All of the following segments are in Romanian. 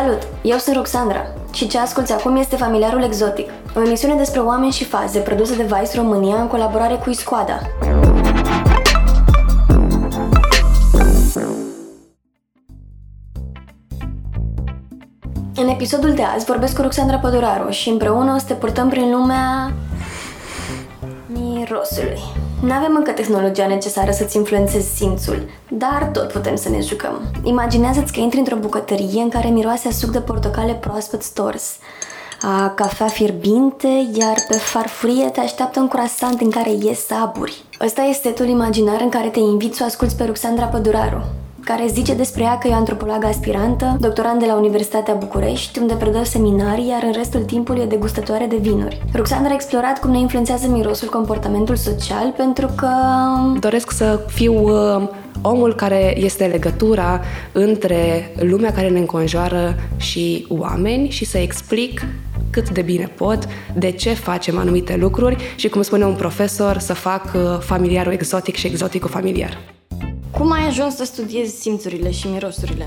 Salut! Eu sunt Roxandra și ce asculti acum este Familiarul Exotic, o emisiune despre oameni și faze produsă de Vice România în colaborare cu Iscoada. În episodul de azi vorbesc cu Roxandra Păduraru și împreună o să te purtăm prin lumea mirosului. Nu avem încă tehnologia necesară să-ți influențezi simțul, dar tot putem să ne jucăm. Imaginează-ți că intri într-o bucătărie în care miroase a suc de portocale proaspăt stors, a cafea fierbinte, iar pe farfurie te așteaptă un croissant în care ies saburi. Ăsta este setul imaginar în care te invit să o asculti pe Ruxandra Păduraru, care zice despre ea că e o antropologă aspirantă, doctorant de la Universitatea București, unde predă seminarii, iar în restul timpului e degustatoare de vinuri. Ruxandra a explorat cum ne influențează mirosul comportamentul social pentru că... Doresc să fiu uh, omul care este legătura între lumea care ne înconjoară și oameni și să explic cât de bine pot, de ce facem anumite lucruri și, cum spune un profesor, să fac uh, familiarul exotic și exoticul familiar. Cum ai ajuns să studiezi simțurile și mirosurile?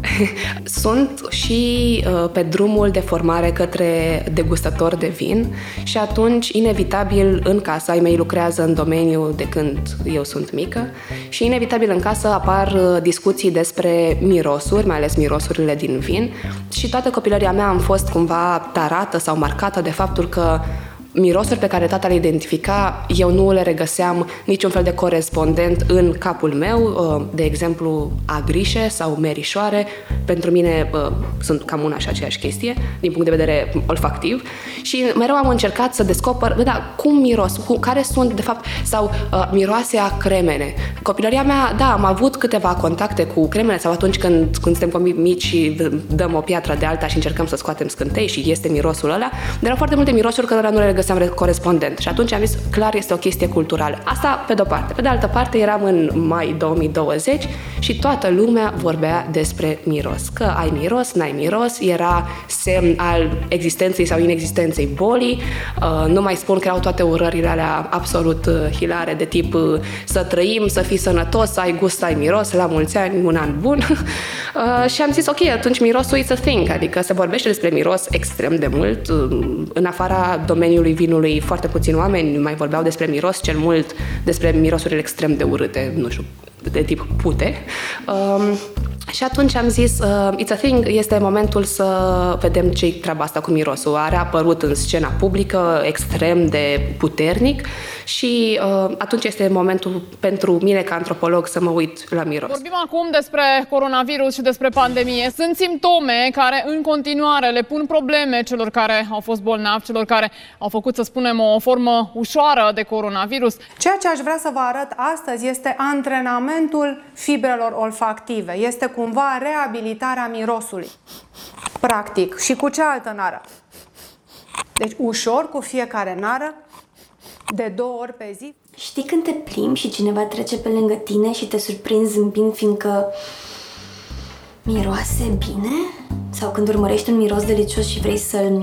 Sunt și uh, pe drumul de formare către degustator de vin și atunci, inevitabil, în casă, ai mei lucrează în domeniu de când eu sunt mică și inevitabil în casă apar uh, discuții despre mirosuri, mai ales mirosurile din vin și toată copilăria mea am fost cumva tarată sau marcată de faptul că mirosuri pe care tata le identifica, eu nu le regăseam niciun fel de corespondent în capul meu, uh, de exemplu agrișe sau merișoare, pentru mine uh, sunt cam una și aceeași chestie, din punct de vedere olfactiv și mereu am încercat să descoper, da, cum miros, cu, care sunt de fapt, sau uh, miroase a cremene. Copilăria mea, da, am avut câteva contacte cu cremene sau atunci când, când suntem mici și dăm o piatră de alta și încercăm să scoatem scântei și este mirosul ăla, dar erau foarte multe mirosuri care nu le găseam corespondent. Și atunci am zis, clar, este o chestie culturală. Asta pe de-o parte. Pe de altă parte, eram în mai 2020 și toată lumea vorbea despre miros. Că ai miros, n-ai miros, era semn al existenței sau inexistenței bolii. Uh, nu mai spun că erau toate urările alea absolut uh, hilare, de tip uh, să trăim, să fii sănătos, să ai gust, să ai miros, la mulți ani, un an bun. și am zis, ok, atunci mirosul is a thing, adică se vorbește despre miros extrem de mult, în afara domeniului vinului lui foarte puțini oameni mai vorbeau despre miros, cel mult despre mirosurile extrem de urâte, nu știu, de tip pute. Um, și atunci am zis, uh, it's a thing, este momentul să vedem ce treaba asta cu mirosul. Are apărut în scena publică extrem de puternic și uh, atunci este momentul pentru mine ca antropolog să mă uit la miros. Vorbim acum despre coronavirus și despre pandemie. Sunt simptome care în continuare le pun probleme celor care au fost bolnavi, celor care au făcut, să spunem, o formă ușoară de coronavirus. Ceea ce aș vrea să vă arăt astăzi este antrenamentul fibrelor olfactive. Este cumva reabilitarea mirosului. Practic. Și cu ce altă nară? Deci ușor cu fiecare nară, de două ori pe zi. Știi când te plimbi și cineva trece pe lângă tine și te surprinzi zâmbind fiindcă miroase bine? Sau când urmărești un miros delicios și vrei să-l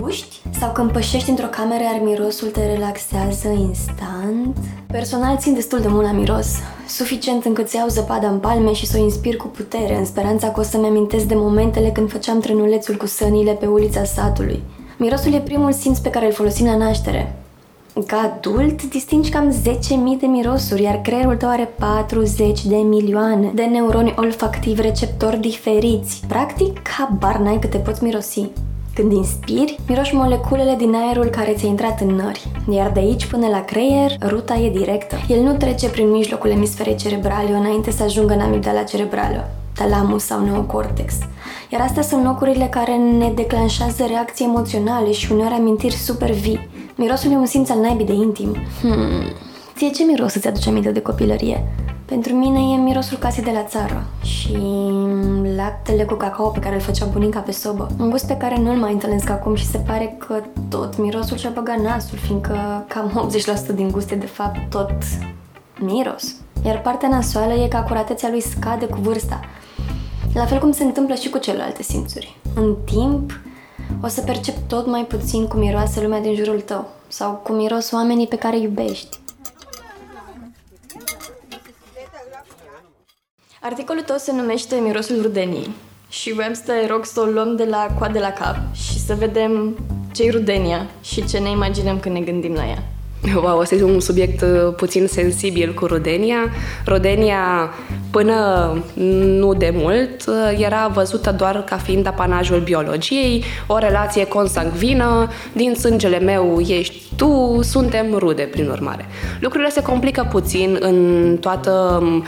guști? Sau când pășești într-o cameră iar mirosul te relaxează instant? Personal țin destul de mult la miros, suficient încât să iau zăpada în palme și să o inspir cu putere, în speranța că o să-mi amintesc de momentele când făceam trenulețul cu sănile pe ulița satului. Mirosul e primul simț pe care îl folosim la naștere, ca adult, distingi cam 10.000 de mirosuri, iar creierul tău are 40 de milioane de neuroni olfactivi receptori diferiți. Practic, habar n-ai câte poți mirosi. Când inspiri, miroși moleculele din aerul care ți-a intrat în nări, iar de aici până la creier, ruta e directă. El nu trece prin mijlocul emisferei cerebrale înainte să ajungă în amigdala cerebrală, talamus sau neocortex. Iar astea sunt locurile care ne declanșează reacții emoționale și uneori amintiri super vii, Mirosul e un simț al naibii de intim. Hmm. Ție ce miros îți aduce aminte de copilărie? Pentru mine e mirosul casei de la țară și laptele cu cacao pe care îl făcea bunica pe sobă. Un gust pe care nu-l mai întâlnesc acum și se pare că tot mirosul și-a băgat nasul, fiindcă cam 80% din gust e de fapt tot miros. Iar partea nasoală e că acuratețea lui scade cu vârsta. La fel cum se întâmplă și cu celelalte simțuri. În timp, o să percep tot mai puțin cum miroase lumea din jurul tău sau cum miros oamenii pe care iubești. Articolul tău se numește Mirosul rudenii și voiam să te rog să o luăm de la coadă la cap și să vedem ce-i rudenia și ce ne imaginăm când ne gândim la ea. Wow, ăsta este un subiect uh, puțin sensibil cu rodenia. Rodenia, până nu de mult, uh, era văzută doar ca fiind apanajul biologiei, o relație consangvină, din sângele meu ești tu, suntem rude, prin urmare. Lucrurile se complică puțin în toată um,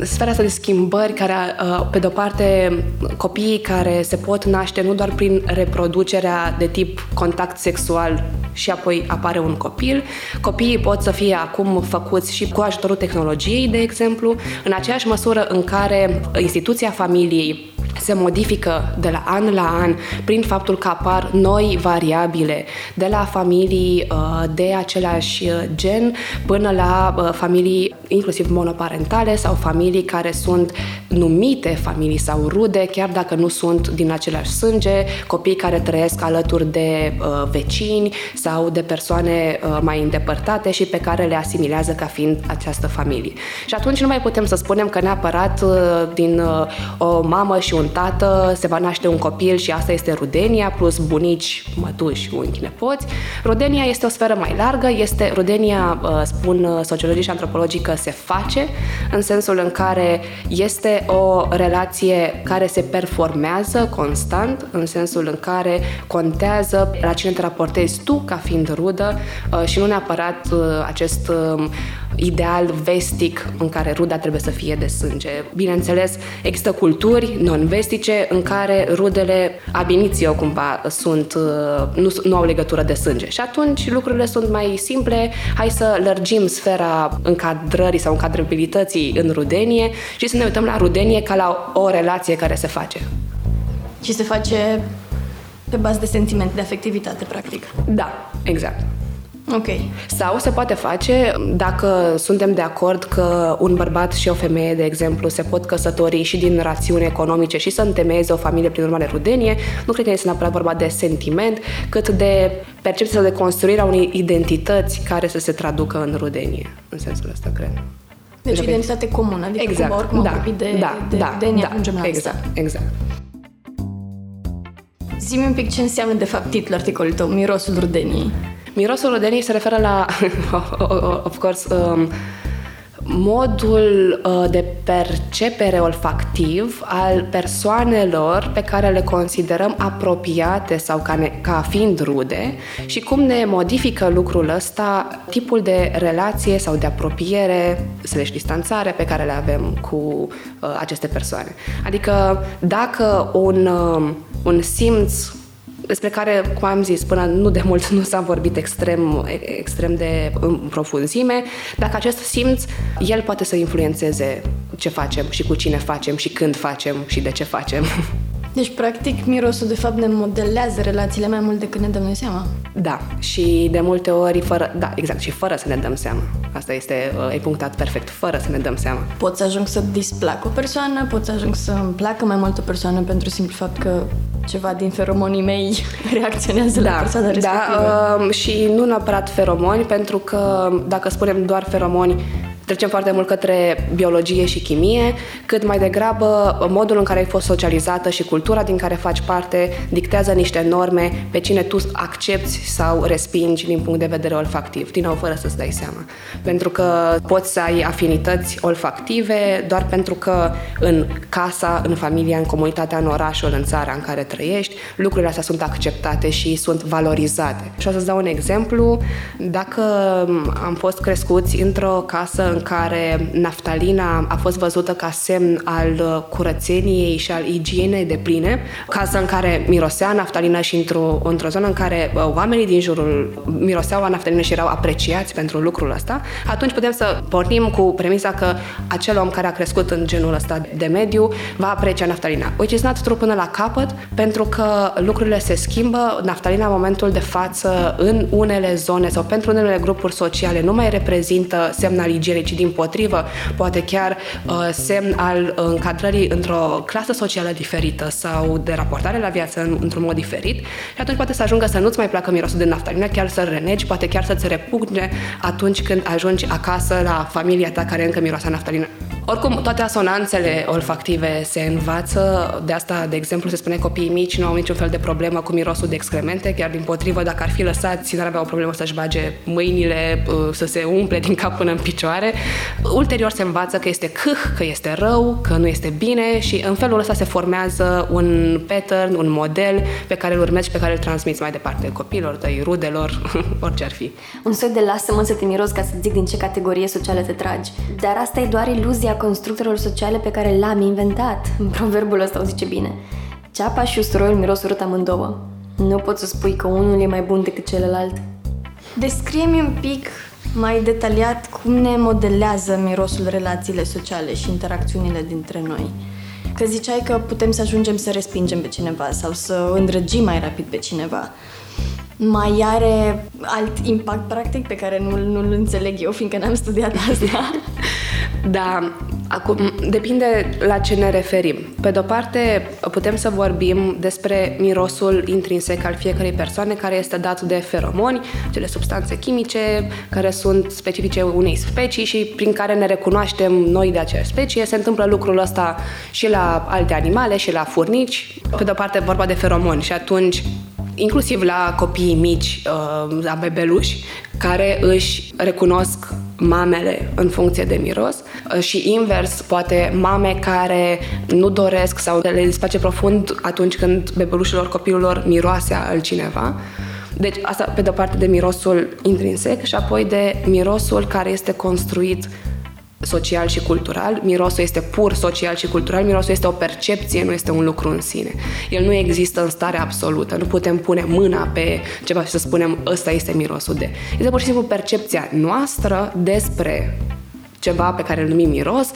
sfera asta de schimbări care, uh, pe de-o parte, copiii care se pot naște nu doar prin reproducerea de tip contact sexual și apoi apare un copil. Copiii pot să fie acum făcuți și cu ajutorul tehnologiei, de exemplu, în aceeași măsură în care instituția familiei se modifică de la an la an prin faptul că apar noi variabile de la familii uh, de același uh, gen până la uh, familii inclusiv monoparentale sau familii care sunt numite familii sau rude, chiar dacă nu sunt din același sânge, copii care trăiesc alături de vecini sau de persoane mai îndepărtate și pe care le asimilează ca fiind această familie. Și atunci nu mai putem să spunem că neapărat din o mamă și un tată se va naște un copil și asta este rudenia, plus bunici, mătuși, unchi, nepoți. Rudenia este o sferă mai largă, este rudenia, uh, spun uh, sociologii și antropologii, că se face, în sensul în care este o relație care se performează constant, în sensul în care contează la cine te raportezi tu ca fiind rudă uh, și nu neapărat acest um, ideal vestic în care ruda trebuie să fie de sânge. Bineînțeles, există culturi non-vestice în care rudele ab initio cumva sunt, uh, nu, nu au legătură de sânge. Și atunci lucrurile sunt mai simple, hai să lărgim sfera încadrării sau încadrăbilității în rudenie și să ne uităm la rudenie ca la o relație care se face. Și se face pe bază de sentiment, de afectivitate, practic. Da, exact. Ok. Sau se poate face dacă suntem de acord că un bărbat și o femeie, de exemplu, se pot căsători și din rațiuni economice și să întemeieze o familie prin urmare rudenie, nu cred că este neapărat vorba de sentiment, cât de percepția de construire a unei identități care să se traducă în rudenie. În sensul ăsta, cred. Deci o identitate comună, adică exact. cumva oricum da, de, da, de da, rudenie da, ajungem la exact, asta. exact. Zi-mi un pic ce înseamnă de fapt titlul articolului tău, mirosul rudeniei. Mirosul rudenii se referă la, of course, um, modul uh, de percepere olfactiv al persoanelor pe care le considerăm apropiate sau ca, ne, ca fiind rude și cum ne modifică lucrul ăsta tipul de relație sau de apropiere, slash distanțare pe care le avem cu uh, aceste persoane. Adică dacă un, uh, un simț despre care, cum am zis, până nu de mult nu s-a vorbit extrem, extrem de în profunzime, dacă acest simț, el poate să influențeze ce facem și cu cine facem și când facem și de ce facem. Deci, practic, mirosul, de fapt, ne modelează relațiile mai mult decât ne dăm noi seama. Da, și de multe ori, fără, da, exact, și fără să ne dăm seama. Asta este, e punctat perfect, fără să ne dăm seama. Pot să ajung să displac o persoană, pot să ajung să îmi placă mai mult o persoană pentru simplu fapt că ceva din feromonii mei reacționează da, la persoana da, respectivă. Da, uh, și nu neapărat feromoni, pentru că dacă spunem doar feromoni, trecem foarte mult către biologie și chimie, cât mai degrabă modul în care ai fost socializată și cultura din care faci parte dictează niște norme pe cine tu accepti sau respingi din punct de vedere olfactiv, din nou fără să-ți dai seama. Pentru că poți să ai afinități olfactive doar pentru că în casa, în familia, în comunitatea, în orașul, în țara în care trăiești, lucrurile astea sunt acceptate și sunt valorizate. Și o să-ți dau un exemplu. Dacă am fost crescuți într-o casă în în care naftalina a fost văzută ca semn al uh, curățeniei și al igienei de pline, casă în care mirosea naftalină și într-o, într-o zonă în care uh, oamenii din jurul miroseau a naftalină și erau apreciați pentru lucrul ăsta, atunci putem să pornim cu premisa că acel om care a crescut în genul ăsta de mediu va aprecia naftalina. Which is not true până la capăt, pentru că lucrurile se schimbă, naftalina în momentul de față în unele zone sau pentru unele grupuri sociale nu mai reprezintă semn al igienei, ci din potrivă, poate chiar uh, semn al încadrării într-o clasă socială diferită sau de raportare la viață în, într-un mod diferit și atunci poate să ajungă să nu-ți mai placă mirosul de naftalină, chiar să renegi, poate chiar să-ți repugne atunci când ajungi acasă la familia ta care încă miroase naftalină. Oricum, toate asonanțele olfactive se învață, de asta, de exemplu, se spune copiii mici nu au niciun fel de problemă cu mirosul de excremente, chiar din potrivă, dacă ar fi lăsați, n-ar avea o problemă să-și bage mâinile, uh, să se umple din cap până în picioare. Ulterior se învață că este câh, că este rău, că nu este bine și în felul ăsta se formează un pattern, un model pe care îl urmezi și pe care îl transmiți mai departe copilor tăi, rudelor, orice ar fi. Un soi de lasă-mă să te miros ca să zic din ce categorie socială te tragi. Dar asta e doar iluzia constructorilor sociale pe care l-am inventat. Proverbul ăsta o zice bine. Ceapa și usturoiul miros urât amândouă. Nu poți să spui că unul e mai bun decât celălalt. Descrie-mi un pic mai detaliat cum ne modelează mirosul relațiile sociale și interacțiunile dintre noi. Că ziceai că putem să ajungem să respingem pe cineva sau să îndrăgim mai rapid pe cineva. Mai are alt impact practic pe care nu, nu-l înțeleg eu, fiindcă n-am studiat asta. Da, acum depinde la ce ne referim. Pe de-o parte, putem să vorbim despre mirosul intrinsec al fiecărei persoane, care este dat de feromoni, cele substanțe chimice care sunt specifice unei specii și prin care ne recunoaștem noi de aceeași specie. Se întâmplă lucrul ăsta și la alte animale și la furnici. Pe de-o parte, vorba de feromoni și atunci inclusiv la copiii mici, uh, la bebeluși, care își recunosc mamele în funcție de miros uh, și invers, poate mame care nu doresc sau le disface profund atunci când bebelușilor, copilul miroase altcineva. Deci asta pe de-o parte de mirosul intrinsec și apoi de mirosul care este construit social și cultural. Mirosul este pur social și cultural. Mirosul este o percepție, nu este un lucru în sine. El nu există în stare absolută. Nu putem pune mâna pe ceva și să spunem ăsta este mirosul de. Este pur și simplu percepția noastră despre ceva pe care îl numim miros,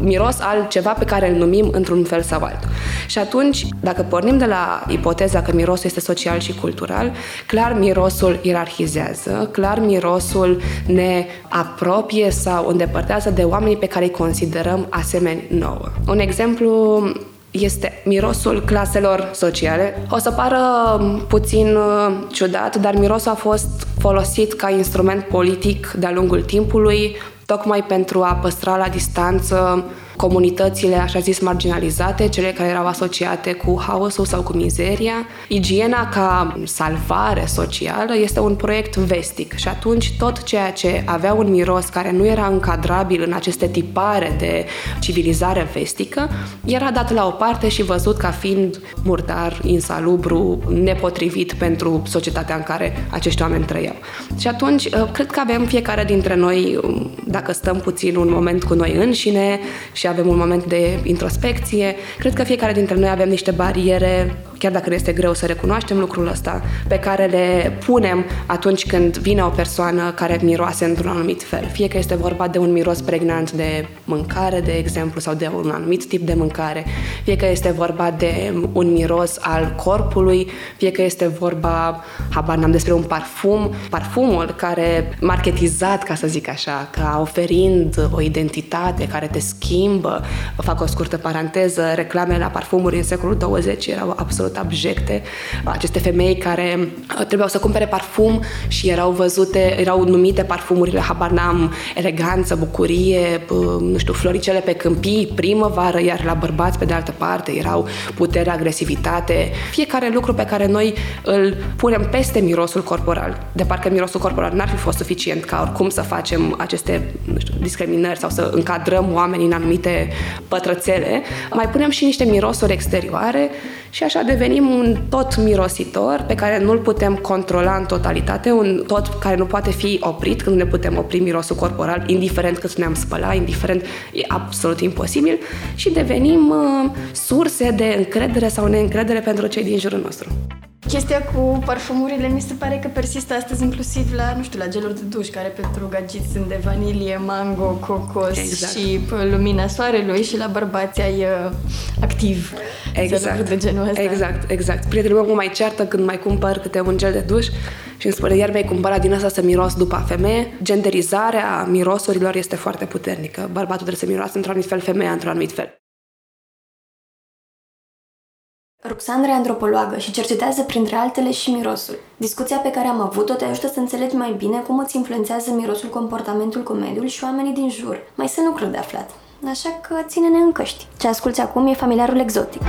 miros al ceva pe care îl numim într-un fel sau altul. Și atunci, dacă pornim de la ipoteza că mirosul este social și cultural, clar mirosul ierarhizează, clar mirosul ne apropie sau îndepărtează de oamenii pe care îi considerăm asemeni nouă. Un exemplu este mirosul claselor sociale. O să pară puțin uh, ciudat, dar mirosul a fost folosit ca instrument politic de-a lungul timpului tocmai pentru a păstra la distanță comunitățile, așa zis, marginalizate, cele care erau asociate cu haosul sau cu mizeria. Igiena ca salvare socială este un proiect vestic și atunci tot ceea ce avea un miros care nu era încadrabil în aceste tipare de civilizare vestică, era dat la o parte și văzut ca fiind murdar, insalubru, nepotrivit pentru societatea în care acești oameni trăiau. Și atunci, cred că avem fiecare dintre noi, dacă stăm puțin un moment cu noi înșine și avem un moment de introspecție. Cred că fiecare dintre noi avem niște bariere chiar dacă ne este greu să recunoaștem lucrul ăsta, pe care le punem atunci când vine o persoană care miroase într-un anumit fel. Fie că este vorba de un miros pregnant de mâncare, de exemplu, sau de un anumit tip de mâncare, fie că este vorba de un miros al corpului, fie că este vorba, habar n-am, despre un parfum, parfumul care, marketizat, ca să zic așa, ca oferind o identitate care te schimbă. Fac o scurtă paranteză, reclamele la parfumuri în secolul 20 erau absolut absolut abjecte. Aceste femei care uh, trebuiau să cumpere parfum și erau văzute, erau numite parfumurile, habar n-am, eleganță, bucurie, nu știu, floricele pe câmpii, primăvară, iar la bărbați, pe de altă parte, erau putere, agresivitate. Fiecare lucru pe care noi îl punem peste mirosul corporal, de parcă mirosul corporal n-ar fi fost suficient ca oricum să facem aceste nu știu, discriminări sau să încadrăm oamenii în anumite pătrățele, mai punem și niște mirosuri exterioare și așa devenim un tot mirositor pe care nu-l putem controla în totalitate, un tot care nu poate fi oprit când ne putem opri mirosul corporal, indiferent cât ne-am spălat, indiferent, e absolut imposibil și devenim uh, surse de încredere sau neîncredere pentru cei din jurul nostru. Chestia cu parfumurile mi se pare că persistă astăzi inclusiv la, nu știu, la geluri de duș, care pentru gagiți sunt de vanilie, mango, cocos exact. și lumina soarelui și la bărbați ai uh, activ. Exact. De genul ăsta. Exact, exact. Prietenul meu mă mai ceartă când mai cumpăr câte un gel de duș și îmi spune, iar mi-ai cumpărat din asta să miros după femeie. Genderizarea mirosurilor este foarte puternică. Bărbatul trebuie să miroasă într-un anumit fel, femeia într-un anumit fel. Ruxandra e antropologă și cercetează printre altele și mirosul. Discuția pe care am avut-o te ajută să înțelegi mai bine cum îți influențează mirosul comportamentul cu mediul și oamenii din jur. Mai sunt lucruri de aflat. Așa că ține-ne în căști. Ce asculti acum e familiarul exotic.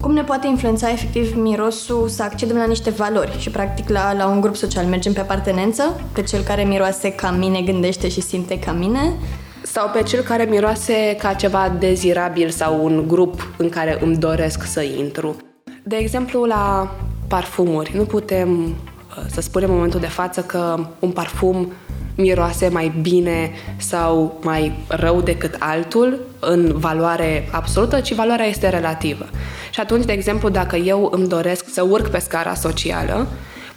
Cum ne poate influența efectiv mirosul să accedem la niște valori și practic la, la un grup social? Mergem pe apartenență, pe cel care miroase ca mine, gândește și simte ca mine? Sau pe cel care miroase ca ceva dezirabil sau un grup în care îmi doresc să intru. De exemplu, la parfumuri. Nu putem uh, să spunem în momentul de față că un parfum miroase mai bine sau mai rău decât altul în valoare absolută, ci valoarea este relativă. Și atunci, de exemplu, dacă eu îmi doresc să urc pe scara socială,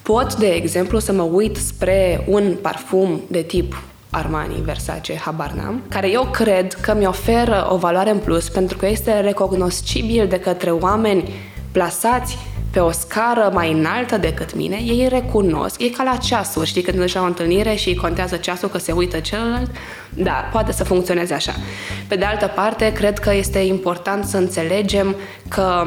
pot, de exemplu, să mă uit spre un parfum de tip Armani, Versace, habar n-am, care eu cred că mi oferă o valoare în plus pentru că este recognoscibil de către oameni plasați pe o scară mai înaltă decât mine, ei recunosc, e ca la ceasuri, știi, când își au o întâlnire și contează ceasul că se uită celălalt, da, poate să funcționeze așa. Pe de altă parte, cred că este important să înțelegem că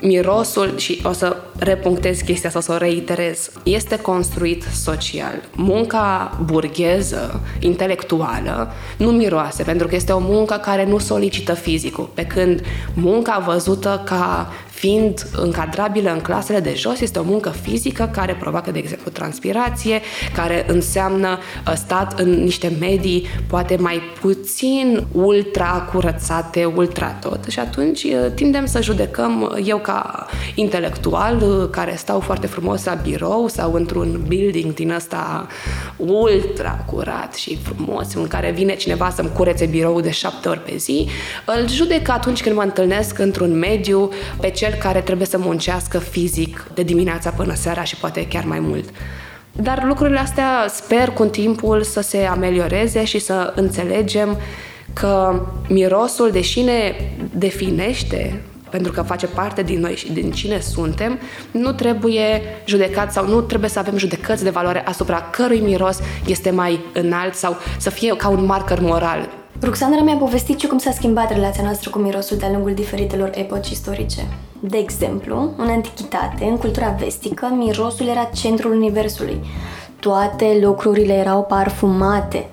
mirosul, și o să repunctez chestia sau să o reiterez, este construit social. Munca burgheză, intelectuală, nu miroase, pentru că este o muncă care nu solicită fizicul, pe când munca văzută ca fiind încadrabilă în clasele de jos, este o muncă fizică care provoacă, de exemplu, transpirație, care înseamnă uh, stat în niște medii poate mai puțin ultra curățate, ultra tot. Și atunci uh, tindem să judecăm, uh, eu ca intelectual, care stau foarte frumos la birou sau într-un building din ăsta ultra curat și frumos, în care vine cineva să-mi curețe biroul de șapte ori pe zi, îl judec atunci când mă întâlnesc într-un mediu pe ce cel care trebuie să muncească fizic de dimineața până seara și poate chiar mai mult. Dar lucrurile astea sper cu timpul să se amelioreze și să înțelegem că mirosul, deși ne definește pentru că face parte din noi și din cine suntem, nu trebuie judecat sau nu trebuie să avem judecăți de valoare asupra cărui miros este mai înalt sau să fie ca un marker moral. Ruxandra mi-a povestit și cum s-a schimbat relația noastră cu mirosul de-a lungul diferitelor epoci istorice. De exemplu, în antichitate, în cultura vestică, mirosul era centrul universului. Toate lucrurile erau parfumate.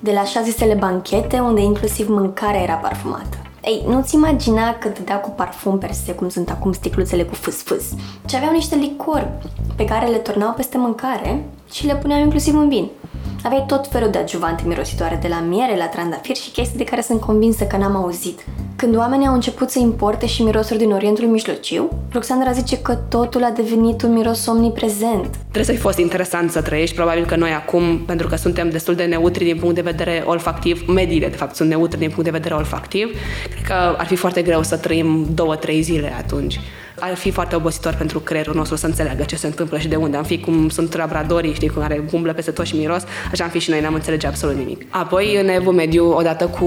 De la așa zisele banchete, unde inclusiv mâncarea era parfumată. Ei, nu-ți imagina că dădea cu parfum per se, cum sunt acum sticluțele cu fâs-fâs, ci aveau niște licori pe care le turnau peste mâncare și le puneau inclusiv în vin. Aveai tot felul de adjuvante mirositoare, de la miere la trandafir și chestii de care sunt convinsă că n-am auzit. Când oamenii au început să importe și mirosuri din Orientul Mijlociu, Roxandra zice că totul a devenit un miros omniprezent. Trebuie să-i fost interesant să trăiești, probabil că noi acum, pentru că suntem destul de neutri din punct de vedere olfactiv, mediile de fapt sunt neutri din punct de vedere olfactiv, cred că ar fi foarte greu să trăim două, trei zile atunci ar fi foarte obositor pentru creierul nostru să înțeleagă ce se întâmplă și de unde. Am fi cum sunt labradorii, știi, cu care umblă peste tot și miros, așa am fi și noi, n-am înțelege absolut nimic. Apoi, în Evul Mediu, odată cu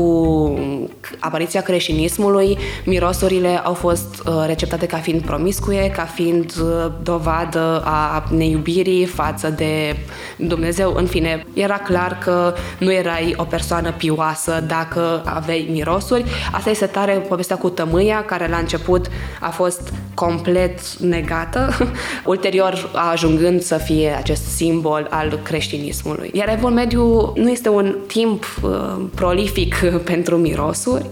apariția creștinismului, mirosurile au fost uh, receptate ca fiind promiscue, ca fiind uh, dovadă a neiubirii față de Dumnezeu. În fine, era clar că nu erai o persoană pioasă dacă aveai mirosuri. Asta este tare povestea cu tămâia, care la început a fost complet negată, ulterior ajungând să fie acest simbol al creștinismului. Iar Evul Mediu nu este un timp uh, prolific pentru mirosuri.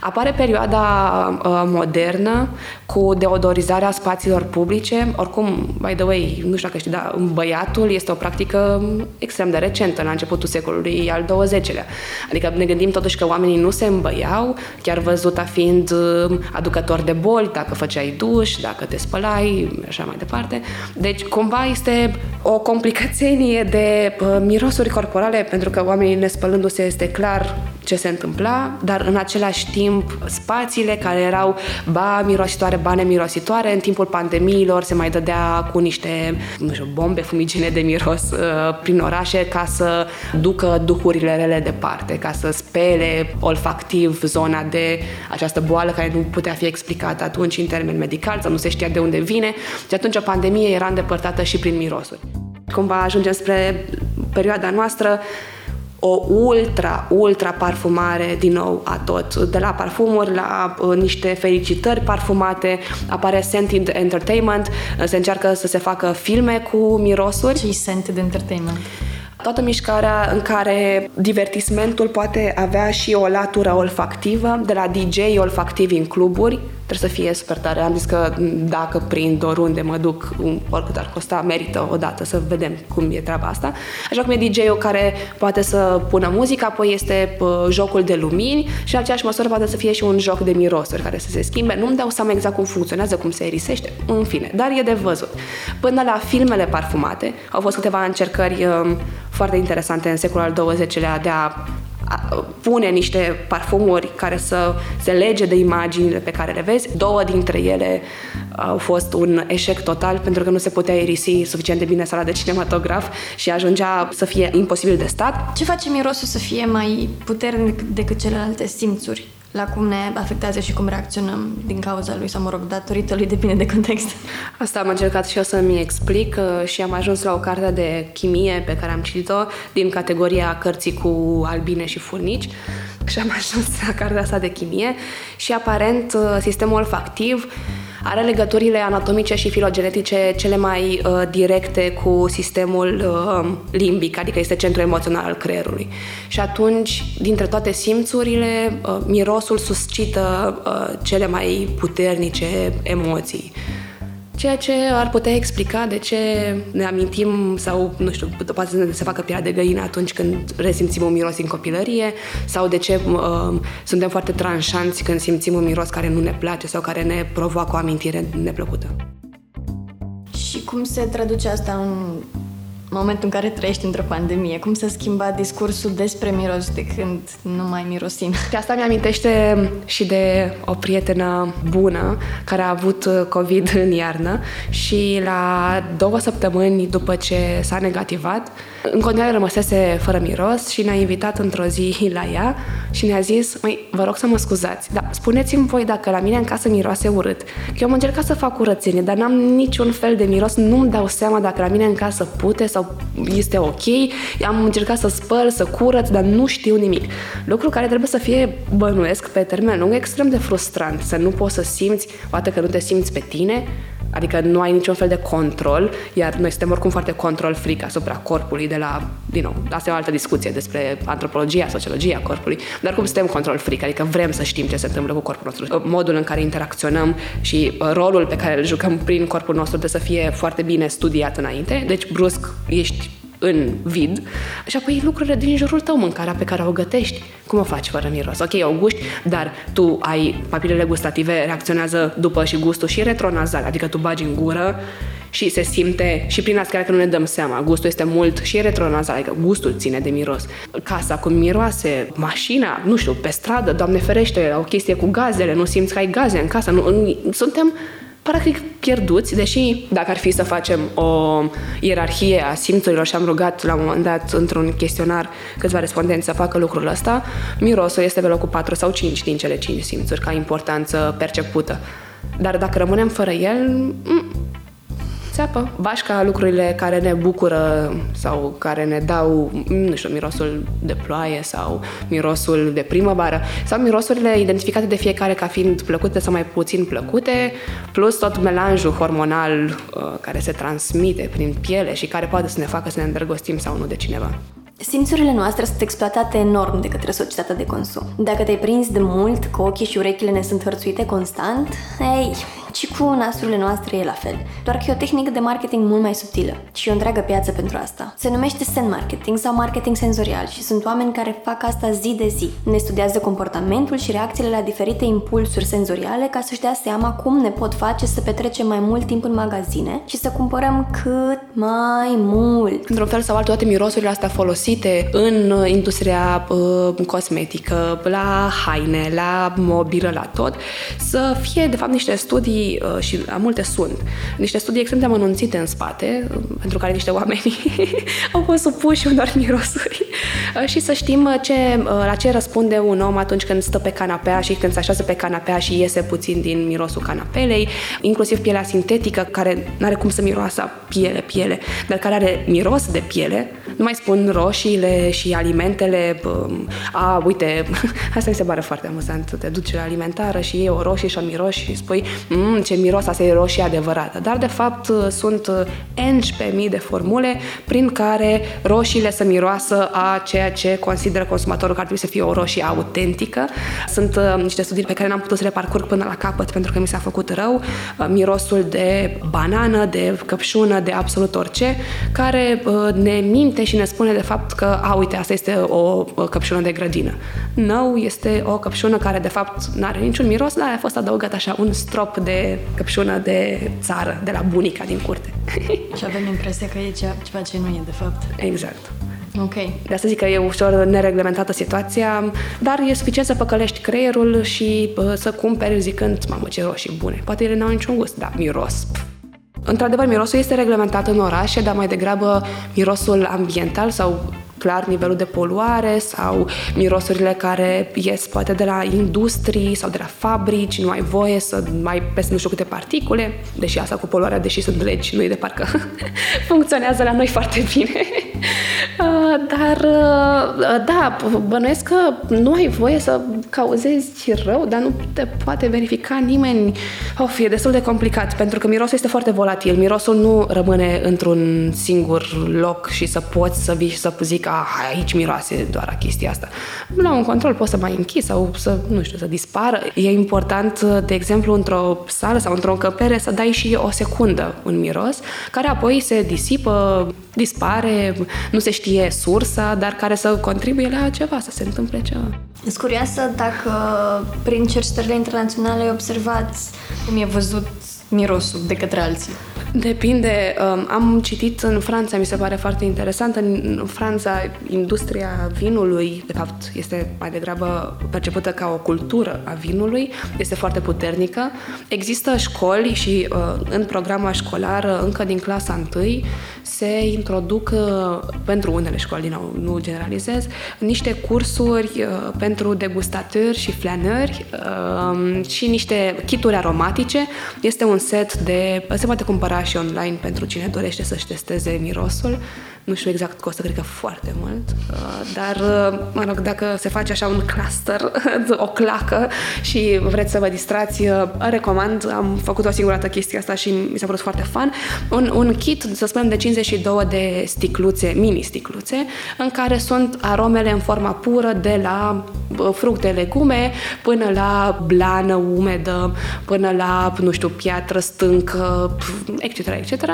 Apare perioada uh, modernă cu deodorizarea spațiilor publice. Oricum, by the way, nu știu dacă știi, dar băiatul este o practică extrem de recentă, la începutul secolului al XX-lea. Adică ne gândim totuși că oamenii nu se îmbăiau, chiar văzuta fiind uh, aducător de boli, dacă făceai duș, dacă te spălai, așa mai departe. Deci, cumva este o complicație de uh, mirosuri corporale, pentru că oamenii nespălându-se este clar ce se întâmpla, dar în același timp spațiile care erau ba mirositoare, ba nemirositoare, în timpul pandemiilor se mai dădea cu niște, nu știu, bombe fumigene de miros uh, prin orașe ca să ducă duhurile rele departe, ca să spele olfactiv zona de această boală care nu putea fi explicată atunci în termen medical sau nu se știa de unde vine și atunci o pandemie era îndepărtată și prin mirosuri. Cumva ajungem spre perioada noastră o ultra, ultra parfumare din nou a tot. De la parfumuri la uh, niște felicitări parfumate, apare Scented Entertainment, se încearcă să se facă filme cu mirosuri. Ce Scented Entertainment? toată mișcarea în care divertismentul poate avea și o latură olfactivă, de la DJ olfactivi în cluburi, trebuie să fie super tare. Am zis că dacă prind oriunde mă duc, oricât ar costa, merită odată să vedem cum e treaba asta. Așa cum e DJ-ul care poate să pună muzică, apoi este jocul de lumini și în aceeași măsură poate să fie și un joc de mirosuri care să se schimbe. Nu-mi dau seama exact cum funcționează, cum se erisește, în fine, dar e de văzut. Până la filmele parfumate, au fost câteva încercări um, foarte interesante în secolul al XX-lea de a pune niște parfumuri care să se lege de imaginile pe care le vezi. Două dintre ele au fost un eșec total pentru că nu se putea irisi suficient de bine sala de cinematograf și ajungea să fie imposibil de stat. Ce face mirosul să fie mai puternic decât celelalte simțuri? La cum ne afectează și cum reacționăm din cauza lui sau, mă rog, datorită lui, depinde de context. Asta am încercat și eu să-mi explic uh, și am ajuns la o carte de chimie pe care am citit-o din categoria cărții cu albine și furnici și am ajuns la cartea asta de chimie și aparent uh, sistemul olfactiv are legăturile anatomice și filogenetice cele mai uh, directe cu sistemul uh, limbic, adică este centrul emoțional al creierului. Și atunci, dintre toate simțurile, uh, mirosul suscită uh, cele mai puternice emoții. Ceea ce ar putea explica de ce ne amintim sau, nu știu, poate să se facă pielea de găină atunci când resimțim un miros în copilărie sau de ce uh, suntem foarte tranșanți când simțim un miros care nu ne place sau care ne provoacă o amintire neplăcută. Și cum se traduce asta în momentul în care trăiești într-o pandemie? Cum s-a schimbat discursul despre miros de când nu mai mirosim? Și asta mi-amintește și de o prietenă bună care a avut COVID în iarnă și la două săptămâni după ce s-a negativat, în continuare rămăsese fără miros și ne-a invitat într-o zi la ea și ne-a zis, măi, vă rog să mă scuzați, dar spuneți-mi voi dacă la mine în casă miroase urât. Că eu am încercat să fac curățenie, dar n-am niciun fel de miros, nu-mi dau seama dacă la mine în casă pute sau este ok. Am încercat să spăl, să curăț, dar nu știu nimic. Lucru care trebuie să fie, bănuiesc, pe termen lung, extrem de frustrant. Să nu poți să simți, poate că nu te simți pe tine, Adică nu ai niciun fel de control, iar noi suntem oricum foarte control fric asupra corpului de la, din nou, asta e o altă discuție despre antropologia, sociologia corpului, dar cum suntem control fric, adică vrem să știm ce se întâmplă cu corpul nostru, modul în care interacționăm și uh, rolul pe care îl jucăm prin corpul nostru trebuie să fie foarte bine studiat înainte, deci brusc ești în vid și apoi lucrurile din jurul tău, mâncarea pe care o gătești. Cum o faci fără miros? Ok, o guști, dar tu ai papilele gustative reacționează după și gustul și retronazal, adică tu bagi în gură și se simte și prin asta că nu ne dăm seama. Gustul este mult și retronazal, adică gustul ține de miros. Casa cu miroase, mașina, nu știu, pe stradă, Doamne ferește, o chestie cu gazele, nu simți că ai gaze în casă, nu, nu, suntem practic pierduți, deși dacă ar fi să facem o ierarhie a simțurilor și am rugat la un moment dat într-un chestionar câțiva respondenți să facă lucrul ăsta, mirosul este pe locul 4 sau 5 din cele 5 simțuri ca importanță percepută. Dar dacă rămânem fără el, țeapă. Bașca lucrurile care ne bucură sau care ne dau, nu știu, mirosul de ploaie sau mirosul de primăvară sau mirosurile identificate de fiecare ca fiind plăcute sau mai puțin plăcute, plus tot melanjul hormonal uh, care se transmite prin piele și care poate să ne facă să ne îndrăgostim sau nu de cineva. Simțurile noastre sunt exploatate enorm de către societatea de consum. Dacă te-ai prins de mult că ochii și urechile ne sunt hărțuite constant, ei, și cu nasurile noastre e la fel. Doar că e o tehnică de marketing mult mai subtilă și e o întreagă piață pentru asta. Se numește sen marketing sau marketing senzorial și sunt oameni care fac asta zi de zi. Ne studiază comportamentul și reacțiile la diferite impulsuri senzoriale ca să-și dea seama cum ne pot face să petrecem mai mult timp în magazine și să cumpărăm cât mai mult. Într-un fel sau altul, toate mirosurile astea folosite în uh, industria uh, cosmetică, la haine, la mobilă, la tot, să fie de fapt niște studii uh, și a multe sunt, niște studii extrem de amănunțite în spate, uh, pentru care niște oameni au fost supuși unor mirosuri. Uh, și să știm uh, ce, uh, la ce răspunde un om atunci când stă pe canapea și când se așează pe canapea și iese puțin din mirosul canapelei, inclusiv pielea sintetică, care nu are cum să miroasă piele, piele, dar care are miros de piele, nu mai spun roșiile și alimentele, um, a, uite, asta mi se pare foarte amuzant, te duci la alimentară și e o roșie și o miroși și spui, mm, mm, ce miros, asta e roșie adevărată. Dar, de fapt, sunt 11.000 de formule prin care roșiile să miroasă a ceea ce consideră consumatorul că ar trebui să fie o roșie autentică. Sunt uh, niște studii pe care n-am putut să le parcurg până la capăt pentru că mi s-a făcut rău. Uh, mirosul de banană, de căpșună, de absolut orice, care uh, ne minte și ne spune de fapt că, a, uite, asta este o căpșună de grădină. Nou este o căpșună care de fapt nu are niciun miros, dar a fost adăugat așa un strop de căpșună de țară, de la bunica din curte. Și avem impresia că e ceva ce nu e, de fapt. Exact. Ok. De asta zic că e ușor nereglementată situația, dar e suficient să păcălești creierul și să cumperi zicând, mamă, ce roșii bune. Poate ele n-au niciun gust, dar miros. Într-adevăr, mirosul este reglementat în orașe, dar mai degrabă mirosul ambiental sau clar nivelul de poluare sau mirosurile care ies poate de la industrii sau de la fabrici, nu ai voie să mai peste nu știu câte particule, deși asta cu poluarea, deși sunt legi, nu e de parcă funcționează la noi foarte bine. Uh, dar, uh, da, bănuiesc că nu ai voie să cauzezi rău, dar nu te poate verifica nimeni. Of, e destul de complicat, pentru că mirosul este foarte volatil. Mirosul nu rămâne într-un singur loc și să poți să vii și să zic, ah, aici miroase doar chestia asta. La un control poți să mai închizi sau să, nu știu, să dispară. E important, de exemplu, într-o sală sau într-o încăpere să dai și o secundă un miros, care apoi se disipă, dispare, nu se știe sursa, dar care să contribuie la ceva, să se întâmple ceva. Sunt curioasă dacă prin cercetările internaționale ai observat cum e văzut mirosul de către alții. Depinde. Um, am citit în Franța, mi se pare foarte interesant. În Franța, industria vinului, de fapt, este mai degrabă percepută ca o cultură a vinului, este foarte puternică. Există școli și uh, în programa școlară, încă din clasa 1, se introduc uh, pentru unele școli, din nou, nu generalizez, niște cursuri uh, pentru degustatori și flanări um, și niște kituri aromatice. Este un set de... se poate cumpăra și online pentru cine dorește să-și testeze mirosul. Nu știu exact costă, cred că foarte mult, uh, dar, uh, mă rog, dacă se face așa un cluster, o clacă și vreți să vă distrați, uh, recomand, am făcut o singură dată chestia asta și mi s-a părut foarte fun, un, un kit, să spunem, de 52 de sticluțe, mini sticluțe, în care sunt aromele în forma pură de la fructe, legume, până la blană umedă, până la, nu știu, piatră, stâncă, etc., etc.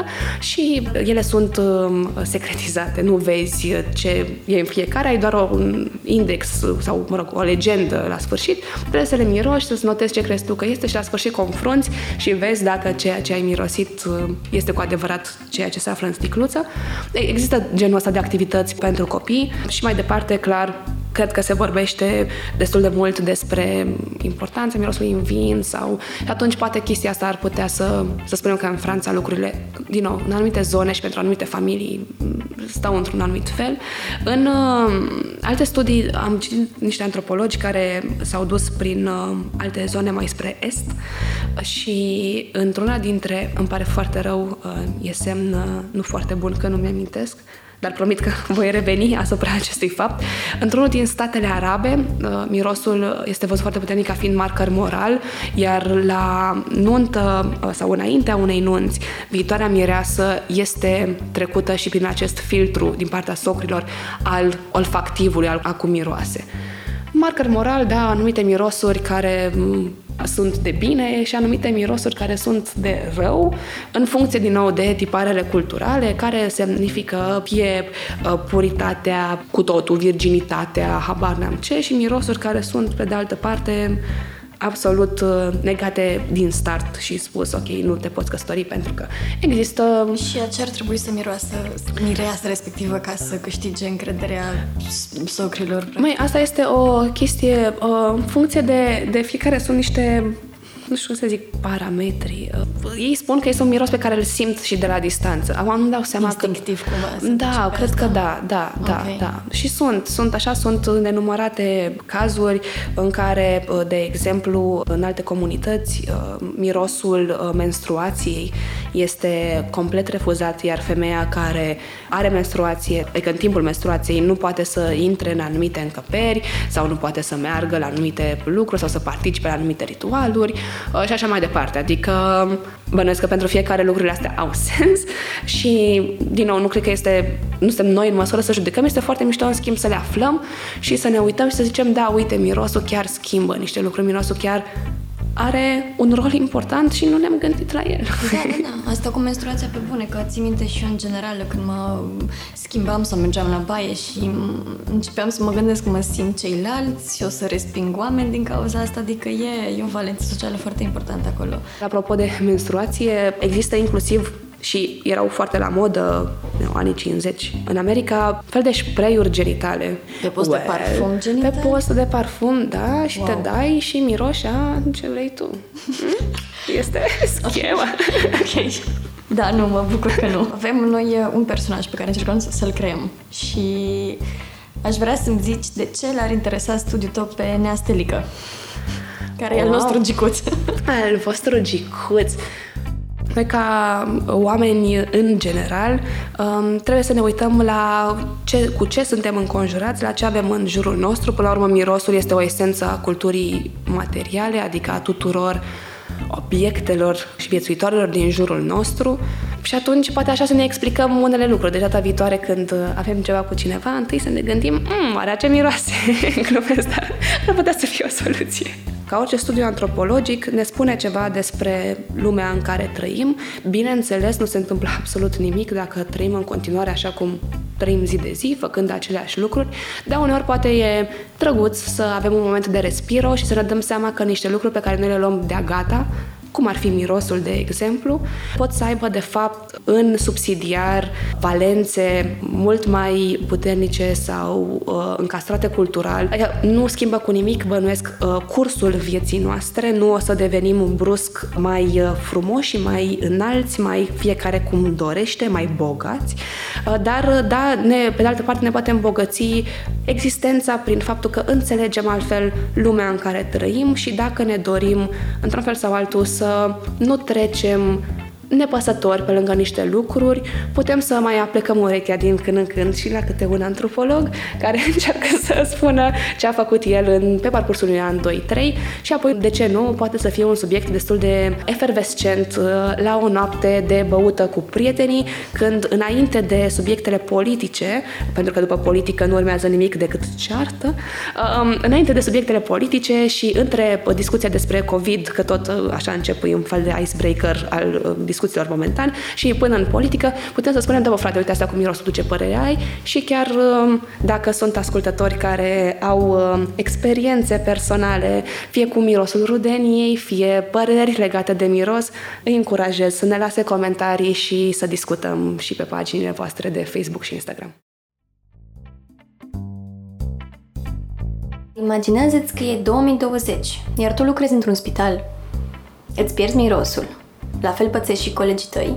Și ele sunt um, secrete sistematizate, nu vezi ce e în fiecare, ai doar un index sau, mă rog, o legendă la sfârșit, trebuie să le miroși, să-ți notezi ce crezi tu că este și la sfârșit confrunți și vezi dacă ceea ce ai mirosit uh, este cu adevărat ceea ce se află în sticluță. Există genul ăsta de activități pentru copii și mai departe, clar, cred că se vorbește destul de mult despre importanța mirosului în vin sau atunci poate chestia asta ar putea să, să spunem că în Franța lucrurile, din nou, în anumite zone și pentru anumite familii stau într-un anumit fel. În uh, alte studii am citit niște antropologi care s-au dus prin uh, alte zone mai spre est și într-una dintre, îmi pare foarte rău, uh, e semn uh, nu foarte bun că nu mi-amintesc, dar promit că voi reveni asupra acestui fapt. Într-unul din statele arabe, uh, mirosul este văzut foarte puternic ca fiind marcăr moral, iar la nuntă uh, sau înaintea unei nunți, viitoarea mireasă este trecută și prin acest filtru din partea socrilor al olfactivului, al acum miroase marker moral, da, anumite mirosuri care sunt de bine și anumite mirosuri care sunt de rău, în funcție din nou de tiparele culturale, care semnifică fie uh, puritatea cu totul, virginitatea, habar n-am ce, și mirosuri care sunt, pe de altă parte, absolut uh, negate din start și spus, ok, nu te poți căsători pentru că există... Și ce ar trebui să miroasă mireasa respectivă ca să câștige încrederea socrilor? Mai, asta este o chestie, uh, în funcție de, de fiecare sunt niște nu știu cum să zic, parametri. Uh, ei spun că este un miros pe care îl simt și de la distanță. Acum nu dau seama Instinctiv că... cumva. Da, cred asta. că da, da, da, okay. da. Și sunt, sunt așa, sunt nenumărate cazuri în care, uh, de exemplu, în alte comunități, uh, mirosul menstruației este complet refuzat, iar femeia care are menstruație, adică în timpul menstruației, nu poate să intre în anumite încăperi sau nu poate să meargă la anumite lucruri sau să participe la anumite ritualuri uh, și așa mai departe. Adică bănuiesc că pentru fiecare lucrurile astea au sens și, din nou, nu cred că este, nu suntem noi în măsură să judecăm, este foarte mișto, în schimb, să le aflăm și să ne uităm și să zicem, da, uite, mirosul chiar schimbă niște lucruri, mirosul chiar are un rol important și nu ne-am gândit la el. Da, da, da. Asta cu menstruația pe bune, că ții minte și eu în general când mă schimbam sau mergeam la baie și începeam să mă gândesc că mă simt ceilalți și o să resping oameni din cauza asta, adică e, e o valență socială foarte importantă acolo. Apropo de menstruație, există inclusiv și erau foarte la modă în anii 50 în America, fel de spray-uri genitale. Pe post well, de parfum genital? Pe post de parfum, da, și wow. te dai și miroșea ce vrei tu. Hmm? Este schema. ok. Da, nu, mă bucur că nu. Avem noi uh, un personaj pe care încercăm să-l creăm și aș vrea să-mi zici de ce l-ar interesa studiul tău pe Neastelică, care wow. e al nostru gicuț. Al vostru gicuț. Noi ca oameni în general um, trebuie să ne uităm la ce, cu ce suntem înconjurați, la ce avem în jurul nostru. Până la urmă, mirosul este o esență a culturii materiale, adică a tuturor obiectelor și viețuitoarelor din jurul nostru și atunci poate așa să ne explicăm unele lucruri. De data viitoare când avem ceva cu cineva, întâi să ne gândim, mmm, are ce miroase? Glumesc, asta ar putea să fie o soluție. Ca orice studiu antropologic ne spune ceva despre lumea în care trăim. Bineînțeles, nu se întâmplă absolut nimic dacă trăim în continuare așa cum trăim zi de zi, făcând aceleași lucruri, dar uneori poate e drăguț să avem un moment de respiro și să ne dăm seama că niște lucruri pe care noi le luăm de-a gata cum ar fi mirosul, de exemplu, pot să aibă, de fapt, în subsidiar valențe mult mai puternice sau uh, încastrate cultural. Adică nu schimbă cu nimic, bănuiesc, uh, cursul vieții noastre, nu o să devenim brusc mai uh, frumoși și mai înalți, mai fiecare cum dorește, mai bogați, uh, dar, uh, da, ne, pe de altă parte, ne poate îmbogăți existența prin faptul că înțelegem altfel lumea în care trăim și dacă ne dorim, într-un fel sau altul, să să nu trecem nepăsători pe lângă niște lucruri, putem să mai aplecăm urechea din când în când și la câte un antropolog care încearcă să spună ce a făcut el în, pe parcursul unui an, 2, 3 și apoi, de ce nu, poate să fie un subiect destul de efervescent uh, la o noapte de băută cu prietenii, când înainte de subiectele politice, pentru că după politică nu urmează nimic decât ceartă, um, înainte de subiectele politice și între discuția despre COVID, că tot uh, așa începui un fel de icebreaker al discuției discuțiilor momentan și până în politică, putem să spunem, da, frate, uite asta cu mirosul, ce părere ai? Și chiar um, dacă sunt ascultători care au um, experiențe personale, fie cu mirosul rudeniei, fie păreri legate de miros, îi încurajez să ne lase comentarii și să discutăm și pe paginile voastre de Facebook și Instagram. Imaginează-ți că e 2020, iar tu lucrezi într-un spital. Îți pierzi mirosul, la fel pățești și colegii tăi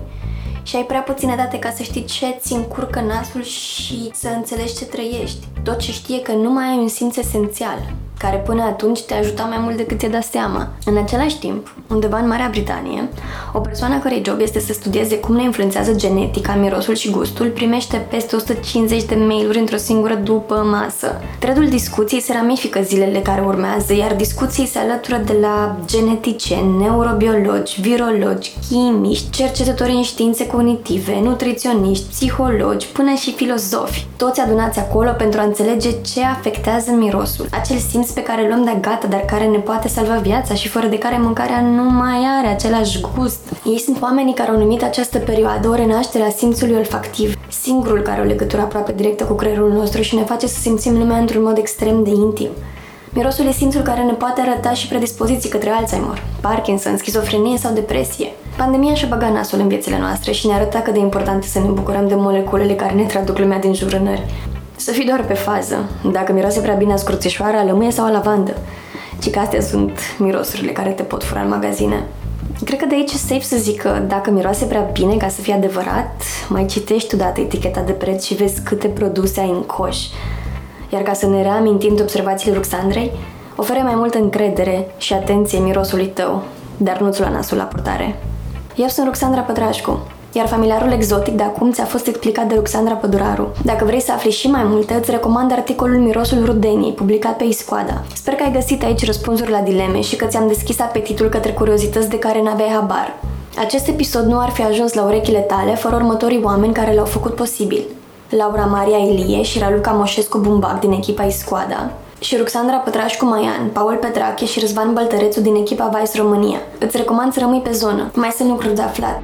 și ai prea puține date ca să știi ce ți încurcă nasul și să înțelegi ce trăiești. Tot ce știe că nu mai ai un simț esențial, care până atunci te ajuta mai mult decât ți-ai dat seama. În același timp, undeva în Marea Britanie, o persoană cărei job este să studieze cum ne influențează genetica, mirosul și gustul, primește peste 150 de mail-uri într-o singură după masă. Tredul discuției se ramifică zilele care urmează, iar discuției se alătură de la geneticieni, neurobiologi, virologi, chimiști, cercetători în științe cognitive, nutriționiști, psihologi, până și filozofi. Toți adunați acolo pentru a înțelege ce afectează mirosul. Acel simț pe care îl luăm de gata, dar care ne poate salva viața și fără de care mâncarea nu mai are același gust. Ei sunt oamenii care au numit această perioadă o renaștere a simțului olfactiv, singurul care o legătură aproape directă cu creierul nostru și ne face să simțim lumea într-un mod extrem de intim. Mirosul e simțul care ne poate arăta și predispoziții către Alzheimer, Parkinson, schizofrenie sau depresie. Pandemia și-a băgat nasul în viețile noastre și ne arăta cât de important să ne bucurăm de moleculele care ne traduc lumea din jurănări. Să fii doar pe fază, dacă miroase prea bine a scruțișoară, a lămâie sau a lavandă. Ci că astea sunt mirosurile care te pot fura în magazine. Cred că de aici e safe să zic că dacă miroase prea bine ca să fie adevărat, mai citești dată eticheta de preț și vezi câte produse ai în coș. Iar ca să ne reamintim de observațiile Ruxandrei, oferă mai multă încredere și atenție mirosului tău, dar nu-ți lua nasul la purtare. Eu sunt Ruxandra Pătrașcu, iar familiarul exotic de acum ți-a fost explicat de Ruxandra Păduraru. Dacă vrei să afli și mai multe, îți recomand articolul Mirosul Rudenii, publicat pe Iscoada. Sper că ai găsit aici răspunsuri la dileme și că ți-am deschis apetitul către curiozități de care n-aveai habar. Acest episod nu ar fi ajuns la urechile tale fără următorii oameni care l-au făcut posibil. Laura Maria Ilie și Raluca Moșescu Bumbac din echipa Iscoada, și Ruxandra Pătrașcu Maian, Paul Petrache și Răzvan Băltărețu din echipa Vice România. Îți recomand să rămâi pe zonă, mai sunt lucruri de aflat.